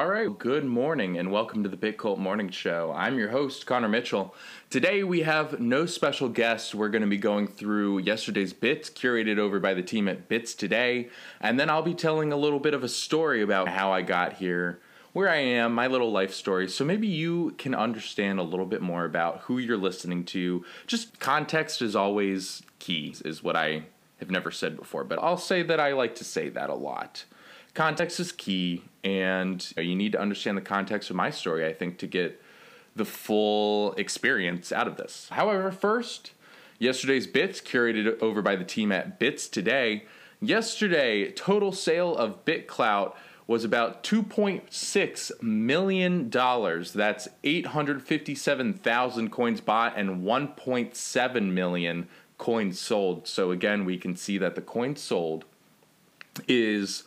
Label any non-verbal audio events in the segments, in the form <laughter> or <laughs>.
All right, good morning and welcome to the BitCult Morning Show. I'm your host, Connor Mitchell. Today we have no special guests. We're going to be going through yesterday's bits curated over by the team at Bits Today, and then I'll be telling a little bit of a story about how I got here, where I am, my little life story. So maybe you can understand a little bit more about who you're listening to. Just context is always key, is what I have never said before, but I'll say that I like to say that a lot. Context is key, and you need to understand the context of my story, I think, to get the full experience out of this. However, first, yesterday's bits curated over by the team at Bits Today. Yesterday, total sale of BitClout was about $2.6 million. That's 857,000 coins bought and 1.7 million coins sold. So again, we can see that the coins sold is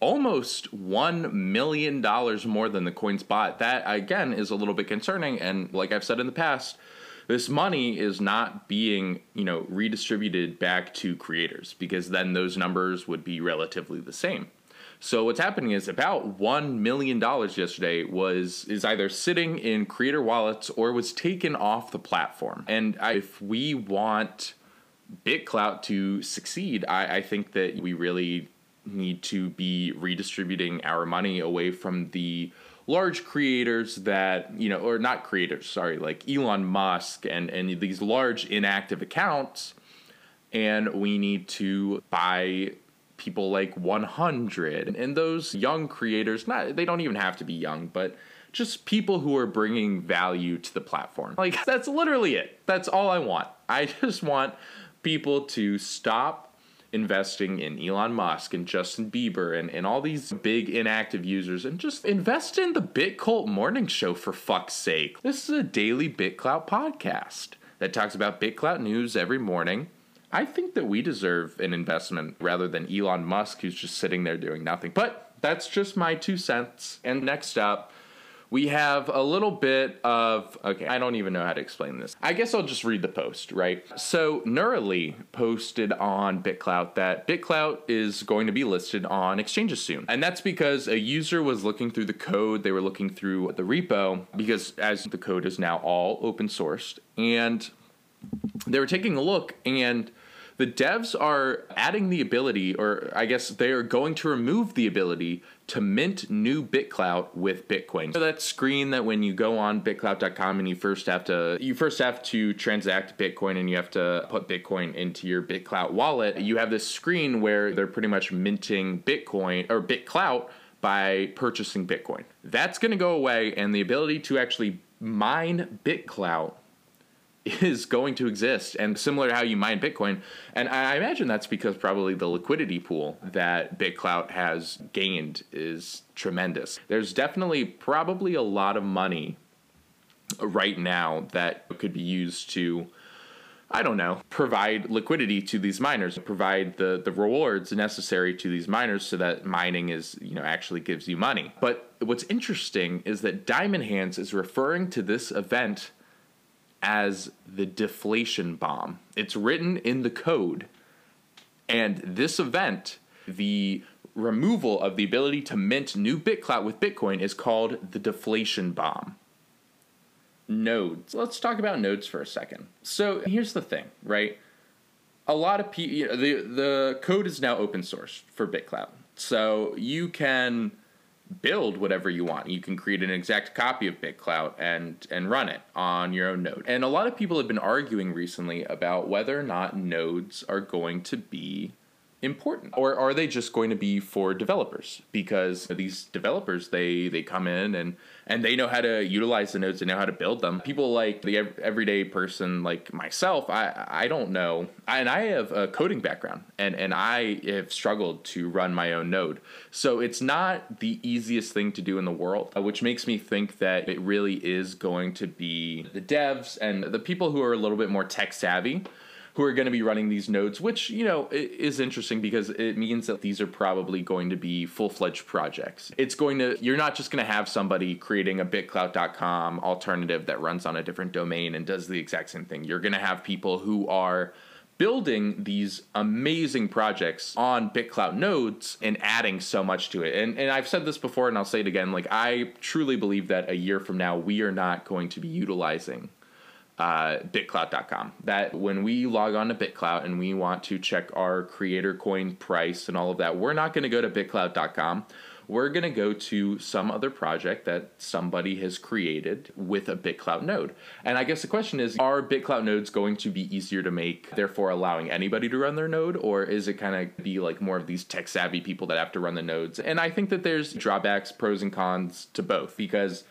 almost $1 million more than the coins bought. That, again, is a little bit concerning. And like I've said in the past, this money is not being, you know, redistributed back to creators because then those numbers would be relatively the same. So what's happening is about one million dollars yesterday was is either sitting in creator wallets or was taken off the platform. And I, if we want BitClout to succeed, I, I think that we really need to be redistributing our money away from the large creators that you know or not creators sorry like elon musk and and these large inactive accounts. And we need to buy people like 100 and those young creators not they don't even have to be young but just people who are bringing value to the platform. Like that's literally it. That's all i want. I <laughs> just want people to stop investing in Elon Musk and Justin Bieber and, and all these big inactive users and just invest in the BitCult Morning Show for fuck's sake. This is a daily BitClout podcast that talks about BitClout news every morning. I think that we deserve an investment rather than Elon Musk who's just sitting there doing nothing. But that's just my two cents. And next up, we have a little bit of okay. I don't even know how to explain this. I guess i'll just read the post right? So neurally posted on bitclout that bitclout is going to be listed on exchanges soon. And that's because a user was looking through the code they were looking through the repo because as the code is now all open sourced and they were taking a look and the devs are adding the ability, or I guess they are going to remove the ability to mint new BitClout with Bitcoin. So that screen that when you go on bitclout.com and you first have to you first have to transact Bitcoin and you have to put Bitcoin into your BitClout wallet, you have this screen where they're pretty much minting Bitcoin or BitClout by purchasing Bitcoin. That's going to go away and the ability to actually mine BitClout is going to exist and similar to how you mine bitcoin and i imagine that's because probably the liquidity pool that bitclout has gained is tremendous there's definitely probably a lot of money right now that could be used to I don't know, provide liquidity to these miners, provide the, the rewards necessary to these miners so that mining is, you know, actually gives you money. But what's interesting is that Diamond Hands is referring to this event as the deflation bomb. It's written in the code. And this event, the removal of the ability to mint new BitClout with Bitcoin, is called the deflation bomb. Nodes. Let's talk about nodes for a second. So here's the thing, right? A lot of people, you know, the the code is now open source for BitClout, so you can build whatever you want. You can create an exact copy of BitClout and and run it on your own node. And a lot of people have been arguing recently about whether or not nodes are going to be important or are they just going to be for developers? Because these developers they they come in and and they know how to utilize the nodes they know how to build them. People like the everyday person like myself i i don't know. And i have a coding background and and i have struggled to run my own node. So it's not the easiest thing to do in the world uh, which makes me think that it really is going to be the devs and the people who are a little bit more tech savvy who are going to be running these nodes, which, you know, is interesting because it means that these are probably going to be full fledged projects. It's going to, you're not just going to have somebody creating a bitclout.com alternative that runs on a different domain and does the exact same thing. You're going to have people who are building these amazing projects on BitClout nodes and adding so much to it. And and I've said this before and I'll say it again, like I truly believe that a year from now we are not going to be utilizing uh, bitclout.com. That when we log on to BitClout and we want to check our creator coin price and all of that, we're not going to go to bitclout.com. we're going to go to some other project that somebody has created with a BitClout node. And I guess the question is are BitClout nodes going to be easier to make, therefore allowing anybody to run their node? Or is it kind of be like more of these tech savvy people that have to run the nodes? And I think that there's drawbacks, pros, and cons to both because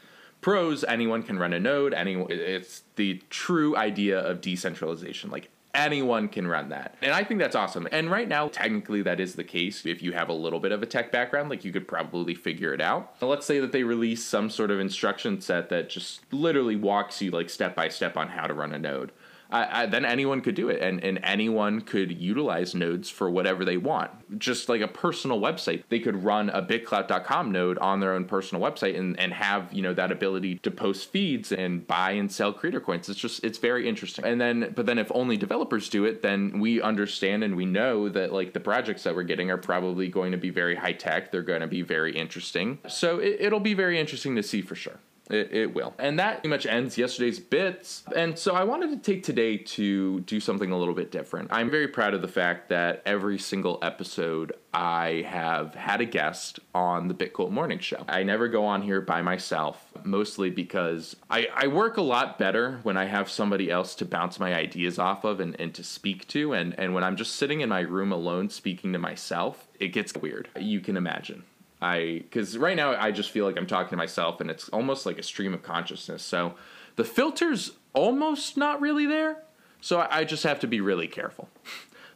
pros anyone can run a node anyone it's the true idea of decentralization like anyone can run that. And I think that's awesome. And right now, technically, that is the case. If you have a little bit of a tech background, like you could probably figure it out. let's say that they release some sort of instruction set that just literally walks you like step by step on how to run a node I, I, then anyone could do it and, and anyone could utilize nodes for whatever they want. Just like a personal website they could run a BitClout.com node on their own personal website and, and have you know that ability to post feeds and buy and sell creator coins. It's just it's very interesting. And then but then if only developers do it then we understand and we know that like the projects that we're getting are probably going to be very high tech. They're going to be very interesting. So it, it'll be very interesting to see for sure it, it, will. And that pretty much ends yesterday's bits. And so I wanted to take today to do something a little bit different. I'm very proud of the fact that every single episode I have had a guest on the BitCult Morning Show. I never go on here by myself, mostly because I, I work a lot better when I have somebody else to bounce my ideas off of and, and to speak to. And, and when I'm just sitting in my room alone speaking to myself, it gets weird. You can imagine. I because right now I just feel like I'm talking to myself, and it's almost like a stream of consciousness. So the filter's almost not really there. So I, I just have to be really careful.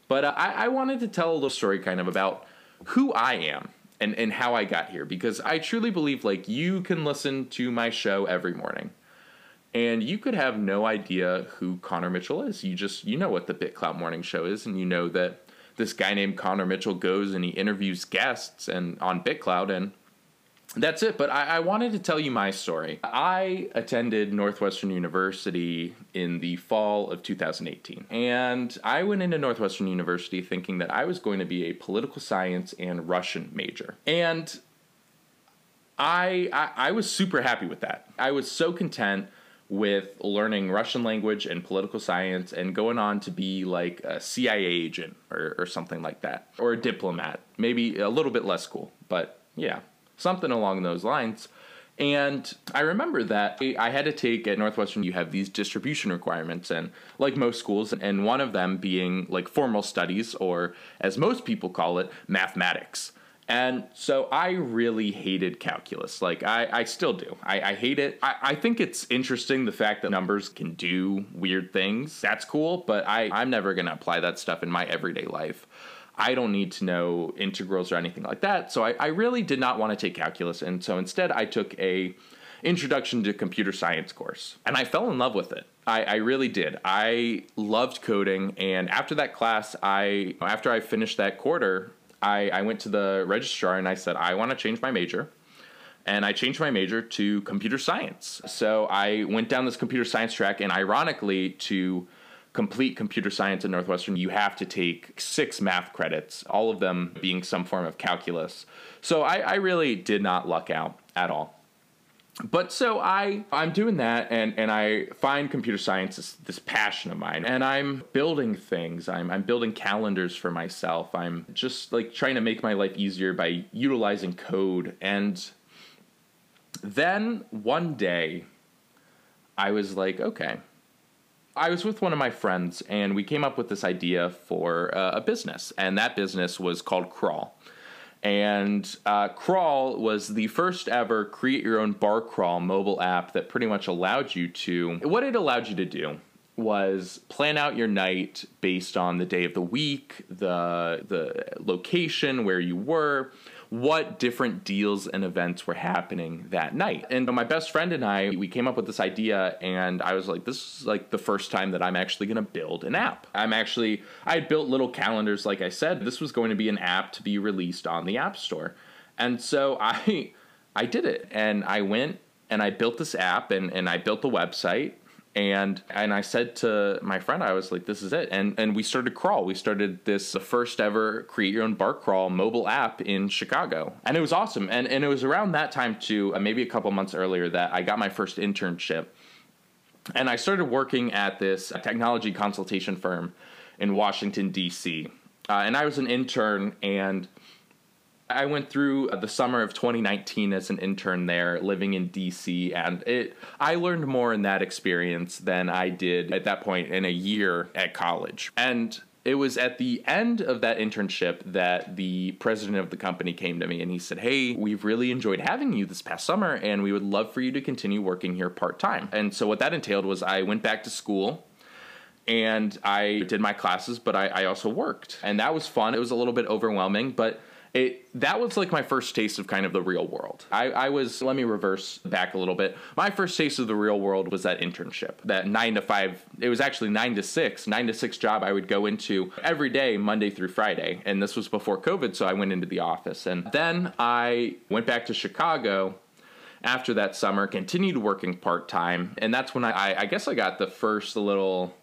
But uh, I, I wanted to tell a little story kind of about who I am and, and how I got here because I truly believe like you can listen to my show every morning and you could have no idea who Connor Mitchell is. You just you know what the BitClout Morning Show is, and you know that this guy named Connor Mitchell goes and he interviews guests and on BitClout and that's it. But I, I, wanted to tell you my story. I attended Northwestern University in the fall of 2018. And I went into Northwestern University thinking that I was going to be a political science and Russian major. And I, I, I was super happy with that. I was so content with learning Russian language and political science and going on to be like a CIA agent or, or something like that, or a diplomat. Maybe a little bit less cool, but yeah, something along those lines. And I remember that I had to take at Northwestern, you have these distribution requirements, and like most schools, and one of them being like formal studies, or as most people call it, mathematics. And so I really hated calculus. Like, I, I still do. I, I hate it. I, I think it's interesting the fact that numbers can do weird things. That's cool, but I, I'm never going to apply that stuff in my everyday life. I don't need to know integrals or anything like that. So I, I really did not want to take calculus. And so instead, I took a introduction to computer science course and i fell in love with it I, I, really did i loved coding and after that class i after i finished that quarter I, I went to the registrar and I said, I want to change my major. And I changed my major to computer science. So I went down this computer science track, and ironically, to complete computer science at Northwestern, you have to take six math credits, all of them being some form of calculus. So I, I really did not luck out at all but so I I'm doing that and and I find computer science is this passion of mine and I'm building things. I'm I'm building calendars for myself. I'm just like trying to make my life easier by utilizing code and then one day I was like, okay. I was with one of my friends and we came up with this idea for uh, a business and that business was called Crawl. And uh, Crawl was the first ever create your own bar crawl mobile app that pretty much allowed you to. What it allowed you to do was plan out your night based on the day of the week, the the location where you were, what different deals and events were happening that night. And my best friend and I, we came up with this idea, and I was like, this is like the first time that I'm actually going to build an app. I'm actually, I had built little calendars, like I said. This was going to be an app to be released on the App Store. And so <laughs> I, I did it, and I went and I built this app, and, and I built the website and and I said to my friend, I was like, "This is it." And and we started crawl. We started this the first ever create your own bark crawl mobile app in Chicago, and it was awesome. And and it was around that time too, uh, maybe a couple months earlier, that I got my first internship, and I started working at this technology consultation firm in Washington D.C. Uh, and I was an intern and I went through uh, the summer of 2019 as an intern there, living in DC, and it I learned more in that experience than I did at that point in a year at college. And it was at the end of that internship that the president of the company came to me and he said, Hey, we've really enjoyed having you this past summer and we would love for you to continue working here part time. And so, what that entailed was I went back to school and I did my classes, but I, I also worked. And that was fun. It was a little bit overwhelming, but it that was like my first taste of kind of the real world. I, I was let me reverse back a little bit. My first taste of the real world was that internship, that nine to five. It was actually nine to six, nine to six job I would go into every day, Monday through Friday, and this was before COVID, so I went into the office, and then I went back to Chicago after that summer, continued working part time, and that's when I, I guess I got the first little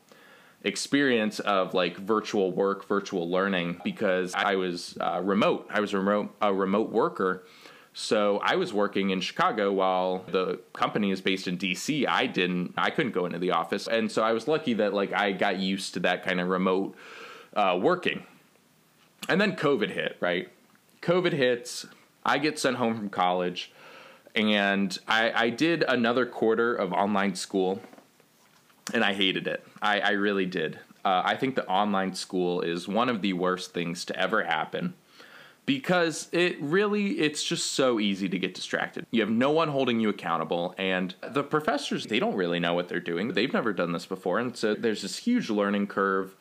experience of like virtual work, virtual learning because I was uh, remote. I was a remote a remote worker. So I was working in Chicago while the company is based in DC. I didn't I couldn't go into the office. And so I was lucky that like I got used to that kind of remote uh, working. And then COVID hit, right? COVID hits. I get sent home from college and I, I did another quarter of online school and I hated it. I, I really did. Uh, I think the online school is one of the worst things to ever happen because it really it's just so easy to get distracted. You have no one holding you accountable and the professors they don't really know what they're doing. They've never done this before and so there's this huge learning curve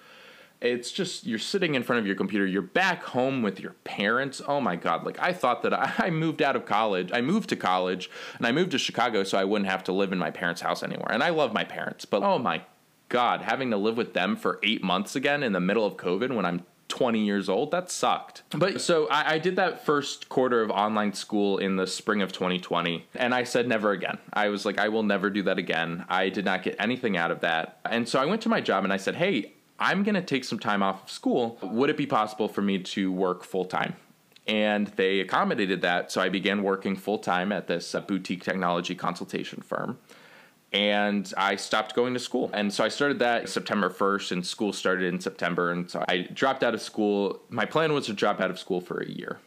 it's just you're sitting in front of your computer you're back home with your parents oh my god like i thought that <laughs> i moved out of college i moved to college and i moved to chicago so i wouldn't have to live in my parents house anymore and i love my parents but oh my god having to live with them for eight months again in the middle of covid when i'm 20 years old. That sucked. But so I, I, did that first quarter of online school in the spring of 2020, and I said never again. I was like, I will never do that again. I did not get anything out of that. And so I went to my job and I said, Hey, I'm going to take some time off of school. Would it be possible for me to work full time? And they accommodated that. So I began working full time at this uh, boutique technology consultation firm. And I stopped going to school. And so I started that September 1st, and school started in September. And so I dropped out of school. My plan was to drop out of school for a year.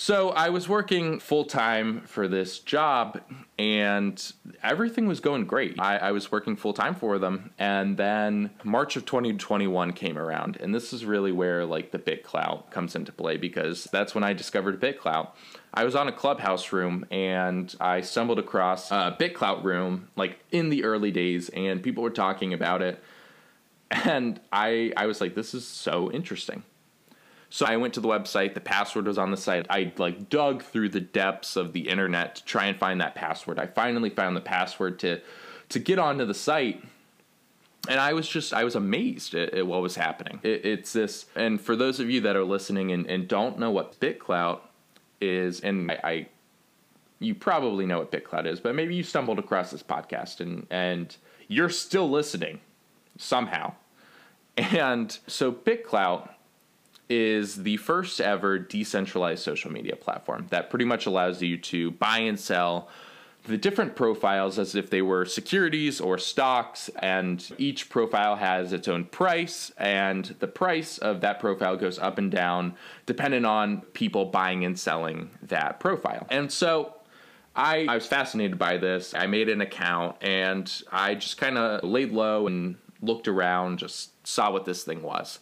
So I was working full time for this job and everything was going great. I, I was working full time for them. And then March of 2021 came around. And this is really where like the BitClout comes into play because that's when I discovered BitClout. I was on a clubhouse room and I stumbled across a BitClout room like in the early days and people were talking about it. And I, I was like, this is so interesting. So I went to the website, the password was on the site. I like dug through the depths of the internet to try and find that password. I finally found the password to to get onto the site. And I was just I was amazed at, at what was happening. It, it's this and for those of you that are listening and, and don't know what BitClout is, and I, I you probably know what BitClout is, but maybe you stumbled across this podcast and and you're still listening somehow. And so BitClout is the first ever decentralized social media platform that pretty much allows you to buy and sell the different profiles as if they were securities or stocks, and each profile has its own price, and the price of that profile goes up and down depending on people buying and selling that profile. And so I, I was fascinated by this. I made an account and I just kind of laid low and looked around, just saw what this thing was.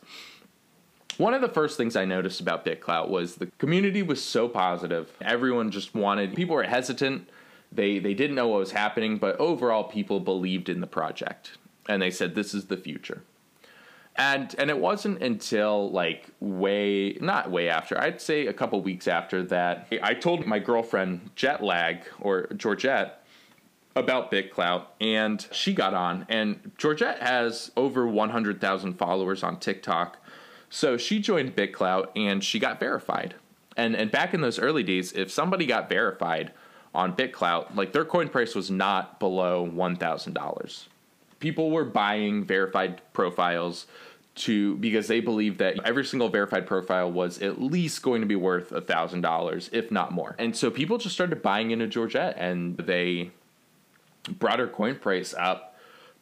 One of the first things I noticed about BitClout was the community was so positive. Everyone just wanted, people were hesitant. They, they didn't know what was happening, but overall, people believed in the project. And they said, this is the future. And, and it wasn't until like way, not way after, I'd say a couple weeks after that, I told my girlfriend Jetlag or Georgette about BitClout, and she got on. And Georgette has over 100,000 followers on TikTok so she joined BitClout and she got verified. And and back in those early days, if somebody got verified on BitClout, like their coin price was not below one thousand dollars. people were buying verified profiles to because they believed that every single verified profile was at least going to be worth a thousand dollars, if not more. And so people just started buying into Georgette, and they brought her coin price up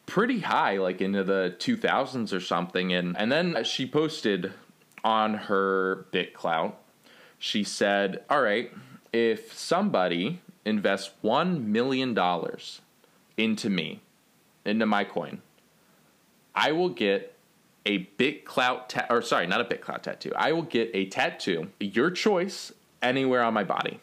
pretty high, like into the two thousands or something. And and then she posted on her BitClout, she said, "All right, if somebody invests one million dollars into me, into my coin, I will get." a BitClout ta- or sorry, not a BitClout tattoo. I will get a tattoo, your choice, anywhere on my body.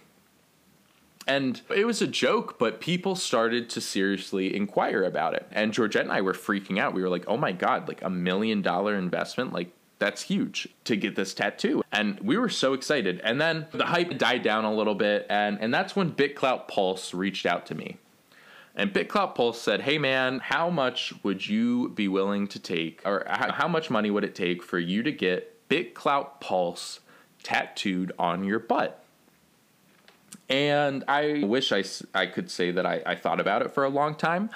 And it was a joke, but people started to seriously inquire about it. And Georgette and I were freaking out. We were like, oh my God, like a million dollar investment? Like, that's huge to get this tattoo. And we were so excited. And then the hype died down a little bit. And, and that's when BitClout Pulse reached out to me. And BitClout Pulse said, hey man, how much would you be willing to take, or how much money would it take for you to get BitClout Pulse tattooed on your butt? And I wish I, I could say that I, I thought about it for a long time.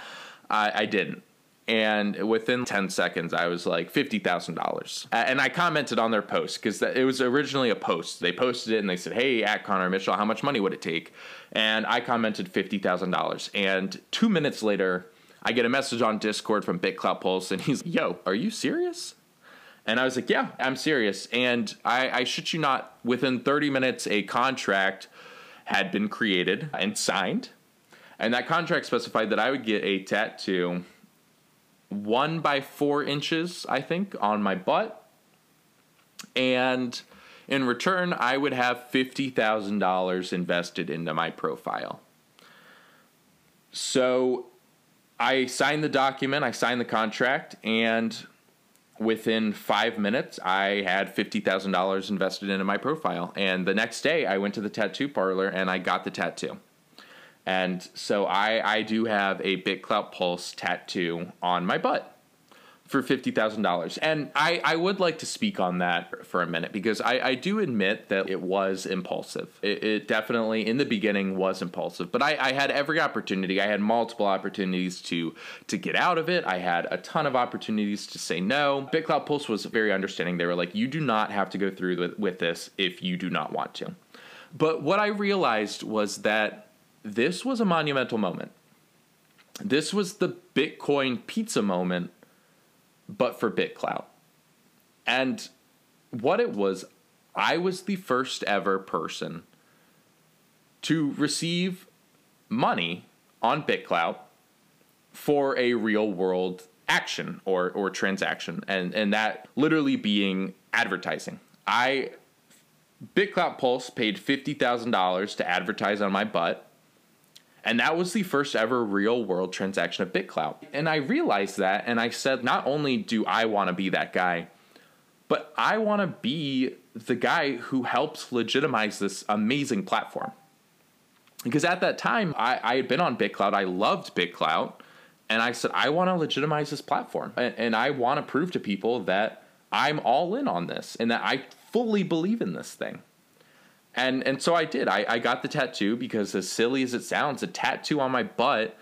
I, I didn't. And within 10 seconds, I was like $50,000. And I commented on their post because it was originally a post. They posted it and they said, Hey, at Connor Mitchell, how much money would it take? And I commented $50,000. And two minutes later, I get a message on Discord from BitClout Pulse and he's, Yo, are you serious? And I was like, Yeah, I'm serious. And I, I shit you not, within 30 minutes, a contract had been created and signed. And that contract specified that I would get a tattoo one by four inches, I think, on my butt. And in return, I would have $50,000 invested into my profile. So I signed the document, I signed the contract, and within five minutes, I had $50,000 invested into my profile. And the next day, I went to the tattoo parlor and I got the tattoo. And so I, I do have a BitClout Pulse tattoo on my butt for $50,000. And I, I would like to speak on that for a minute because I, I do admit that it was impulsive. It, it definitely, in the beginning, was impulsive. But I, I had every opportunity. I had multiple opportunities to, to get out of it. I had a ton of opportunities to say no. BitClout Pulse was very understanding. They were like, you do not have to go through with, with this if you do not want to. But what I realized was that this was a monumental moment. This was the Bitcoin pizza moment but for BitClout. And what it was, I was the first ever person to receive money on BitClout for a real world action or, or transaction, and, and that literally being advertising. I BitClout Pulse paid $50,000 to advertise on my butt and that was the first ever real world transaction of BitClout. And I realized that and I said, not only do I want to be that guy, but I want to be the guy who helps legitimize this amazing platform. Because at that time, I, I had been on BitClout, I loved BitClout, and I said, I want to legitimize this platform. And, and I want to prove to people that I'm all in on this and that I fully believe in this thing. And and so I did. I, I got the tattoo because as silly as it sounds, a tattoo on my butt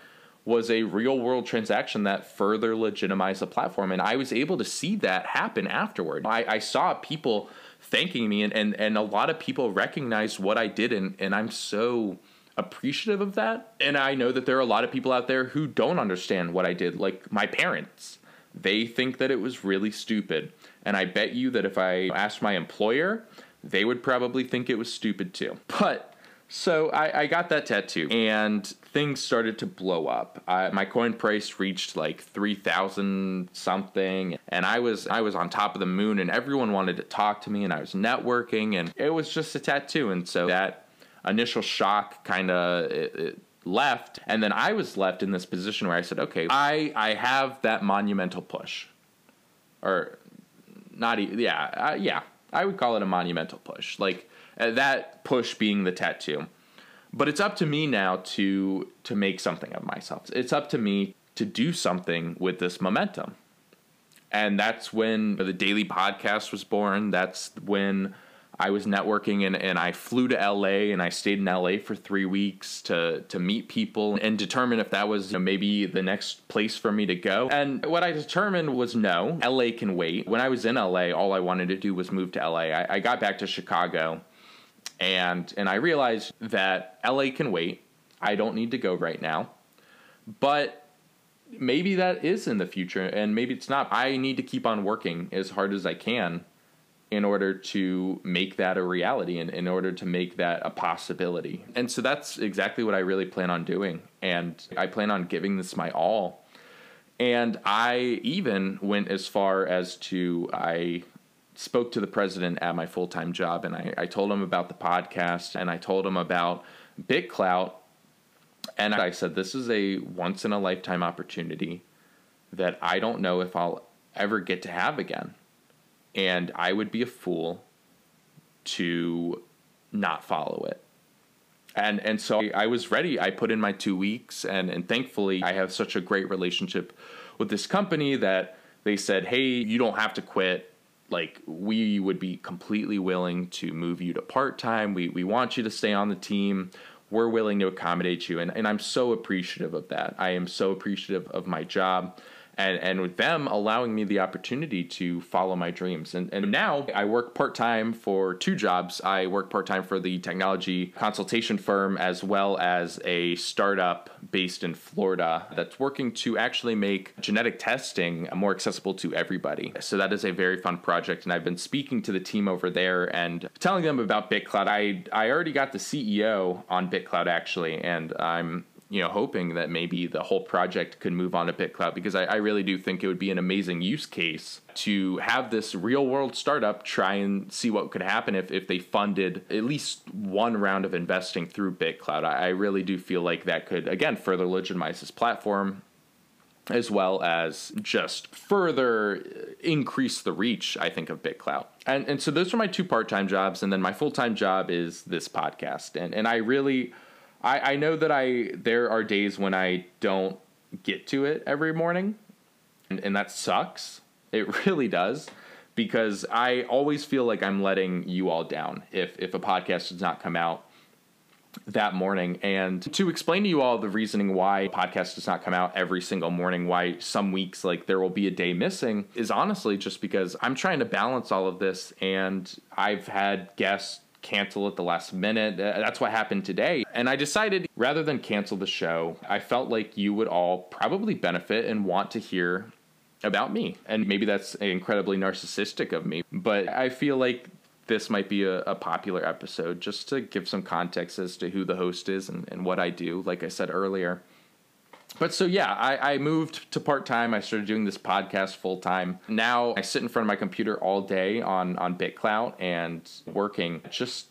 was a real world transaction that further legitimized the platform. And I was able to see that happen afterward. I, I saw people thanking me and, and, and a lot of people recognized what I did and, and I'm so appreciative of that. And I know that there are a lot of people out there who don't understand what I did, like my parents. They think that it was really stupid. And I bet you that if I asked my employer, they would probably think it was stupid too. But so I, I got that tattoo and things started to blow up. I, my coin price reached like 3000 something and I was I was on top of the moon and everyone wanted to talk to me and I was networking and it was just a tattoo and so that initial shock kind of left and then I was left in this position where I said, "Okay, I I have that monumental push." Or not yeah, uh, yeah, I would call it a monumental push. Like uh, that push being the tattoo. But it's up to me now to to make something of myself. It's up to me to do something with this momentum. And that's when the daily podcast was born. That's when I was networking and, and I flew to LA and I stayed in LA for three weeks to, to meet people and determine if that was you know, maybe the next place for me to go. And what I determined was no, LA can wait. When I was in LA, all I wanted to do was move to LA. I, I got back to Chicago and and I realized that LA can wait. I don't need to go right now. But maybe that is in the future and maybe it's not. I need to keep on working as hard as I can in order to make that a reality and in order to make that a possibility. And so that's exactly what I really plan on doing. And I plan on giving this my all. And I even went as far as to I spoke to the president at my full time job and I, I told him about the podcast and I told him about BitClout. And I said, This is a once in a lifetime opportunity that I don't know if I'll ever get to have again and I would be a fool to not follow it. And and so I was ready. I put in my two weeks, and and thankfully I have such a great relationship with this company that they said, "Hey, you don't have to quit. Like we would be completely willing to move you to part time. We we want you to stay on the team." We're willing to accommodate you. And, and I'm so appreciative of that. I am so appreciative of my job and and with them allowing me the opportunity to follow my dreams. And and now I work part time for two jobs. I work part time for the technology consultation firm as well as a startup based in Florida that's working to actually make genetic testing more accessible to everybody. So that is a very fun project, and I've been speaking to the team over there and telling them about BitClout. I I already got the CEO on BitClout actually, and I'm you know hoping that maybe the whole project could move on to BitClout because I, I, really do think it would be an amazing use case to have this real world startup try and see what could happen if, if they funded at least one round of investing through BitClout. I, I really do feel like that could again further legitimize this platform as well as just further uh, increase the reach, I think, of BitClout. And and so those are my two part-time jobs, and then my full-time job is this podcast. And and I really I, I know that I there are days when I don't get to it every morning, and, and that sucks. It <laughs> really does because I always feel like I'm letting you all down if if a podcast does not come out that morning. And to explain to you all the reasoning why podcast does not come out every single morning, why some weeks like there will be a day missing is honestly just because I'm trying to balance all of this and I've had guests cancel at the last minute. That's what happened today. And I decided rather than cancel the show, I felt like you would all probably benefit and want to hear about me. And maybe that's incredibly narcissistic of me, but I feel like this might be a, a, popular episode just to give some context as to who the host is and, and what I do, like I said earlier but so yeah, I, I moved to part time. I started doing this podcast full time. Now I sit in front of my computer all day on on BitClout and working, just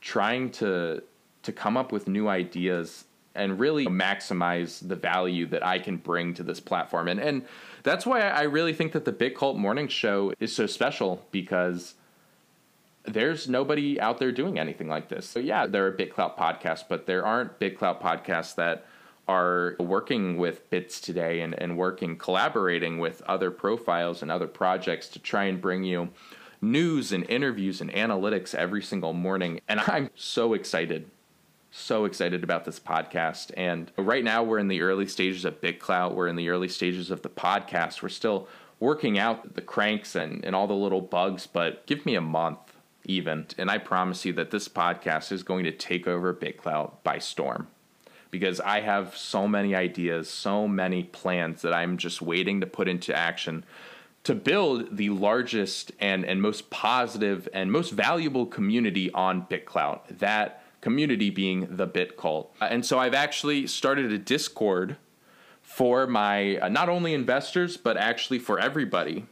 trying to to come up with new ideas and really maximize the value that I can bring to this platform. And and that's why I really think that the BitCult Morning Show is so special because there's nobody out there doing anything like this. So yeah, there are BitClout podcasts, but there aren't BitClout podcasts that are working with bits today and, and working collaborating with other profiles and other projects to try and bring you news and interviews and analytics every single morning. And i'm so excited so excited about this podcast. And right now we're in the early stages of BitClout. We're in the early stages of the podcast. We're still working out the cranks and, and all the little bugs but give me a month even. And i promise you that this podcast is going to take over BitClout by storm because I have so many ideas, so many plans that I'm just waiting to put into action to build the largest and, and most positive and most valuable community on BitClout. That community being the Bit Cult. And so I've actually started a Discord for my uh, not only investors, but actually for everybody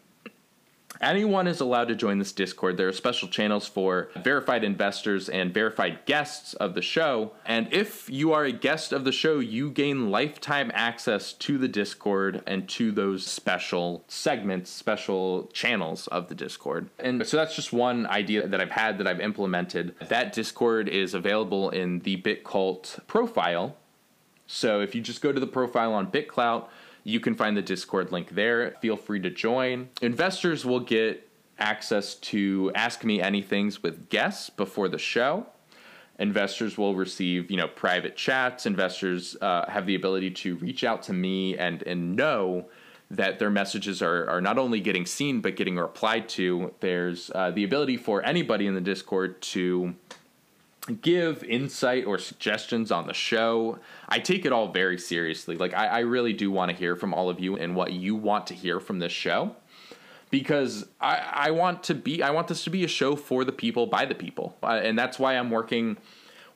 Anyone is allowed to join this Discord. There are special channels for verified investors and verified guests of the show. And if you are a guest of the show, you gain lifetime access to the Discord and to those special segments, special channels of the Discord. And so that's just one idea that I've had that I've implemented. That Discord is available in the BitCult profile. So if you just go to the profile on BitClout, you can find the Discord link there. Feel free to join. Investors will get access to ask me anythings with guests before the show. Investors will receive, you know, private chats. Investors uh, have the ability to reach out to me and and know that their messages are, are not only getting seen but getting replied to. There's uh, the ability for anybody in the Discord to give insight or suggestions on the show. I take it all very seriously. Like, I, I really do want to hear from all of you and what you want to hear from this show. Because I, I want to be, I want this to be a show for the people by the people, uh, and that's why I'm working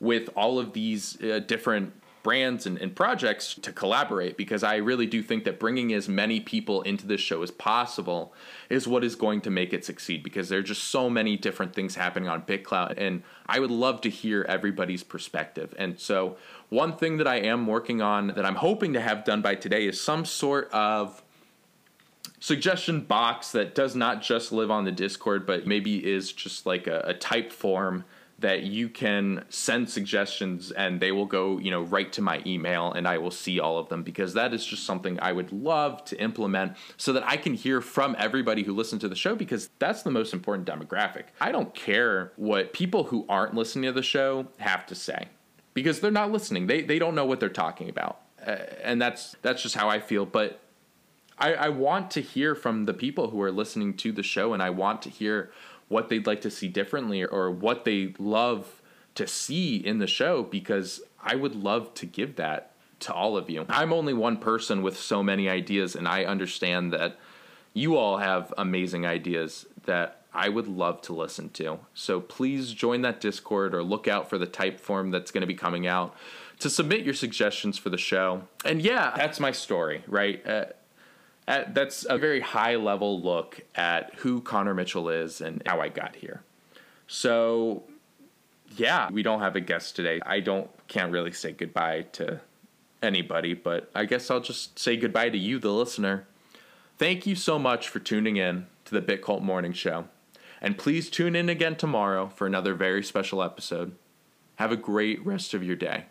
with all of these uh, different brands and, and, projects to collaborate because I really do think that bringing as many people into this show as possible is what is going to make it succeed because there are just so many different things happening on BitClout and I would love to hear everybody's perspective. And so, one thing that I am working on that I'm hoping to have done by today is some sort of suggestion box that does not just live on the Discord, but maybe is just like a, a type form that you can send suggestions and they will go, you know, right to my email and I will see all of them because that is just something I would love to implement so that I can hear from everybody who listens to the show because that's the most important demographic. I don't care what people who aren't listening to the show have to say because they're not listening. They they don't know what they're talking about. Uh, and that's that's just how I feel, but I, I want to hear from the people who are listening to the show and I want to hear what they'd like to see differently or what they love to see in the show because I would love to give that to all of you. I'm only one person with so many ideas, and I understand that you all have amazing ideas that I would love to listen to. So please join that Discord or look out for the type form that's going to be coming out to submit your suggestions for the show. And yeah, that's my story, right? Uh, at, that's a very high level look at who Connor Mitchell is and how I got here. So, yeah, we don't have a guest today. I don't can't really say goodbye to anybody, but I guess I'll just say goodbye to you, the listener. Thank you so much for tuning in to the Bit Cult Morning Show. And please tune in again tomorrow for another very special episode. Have a great rest of your day.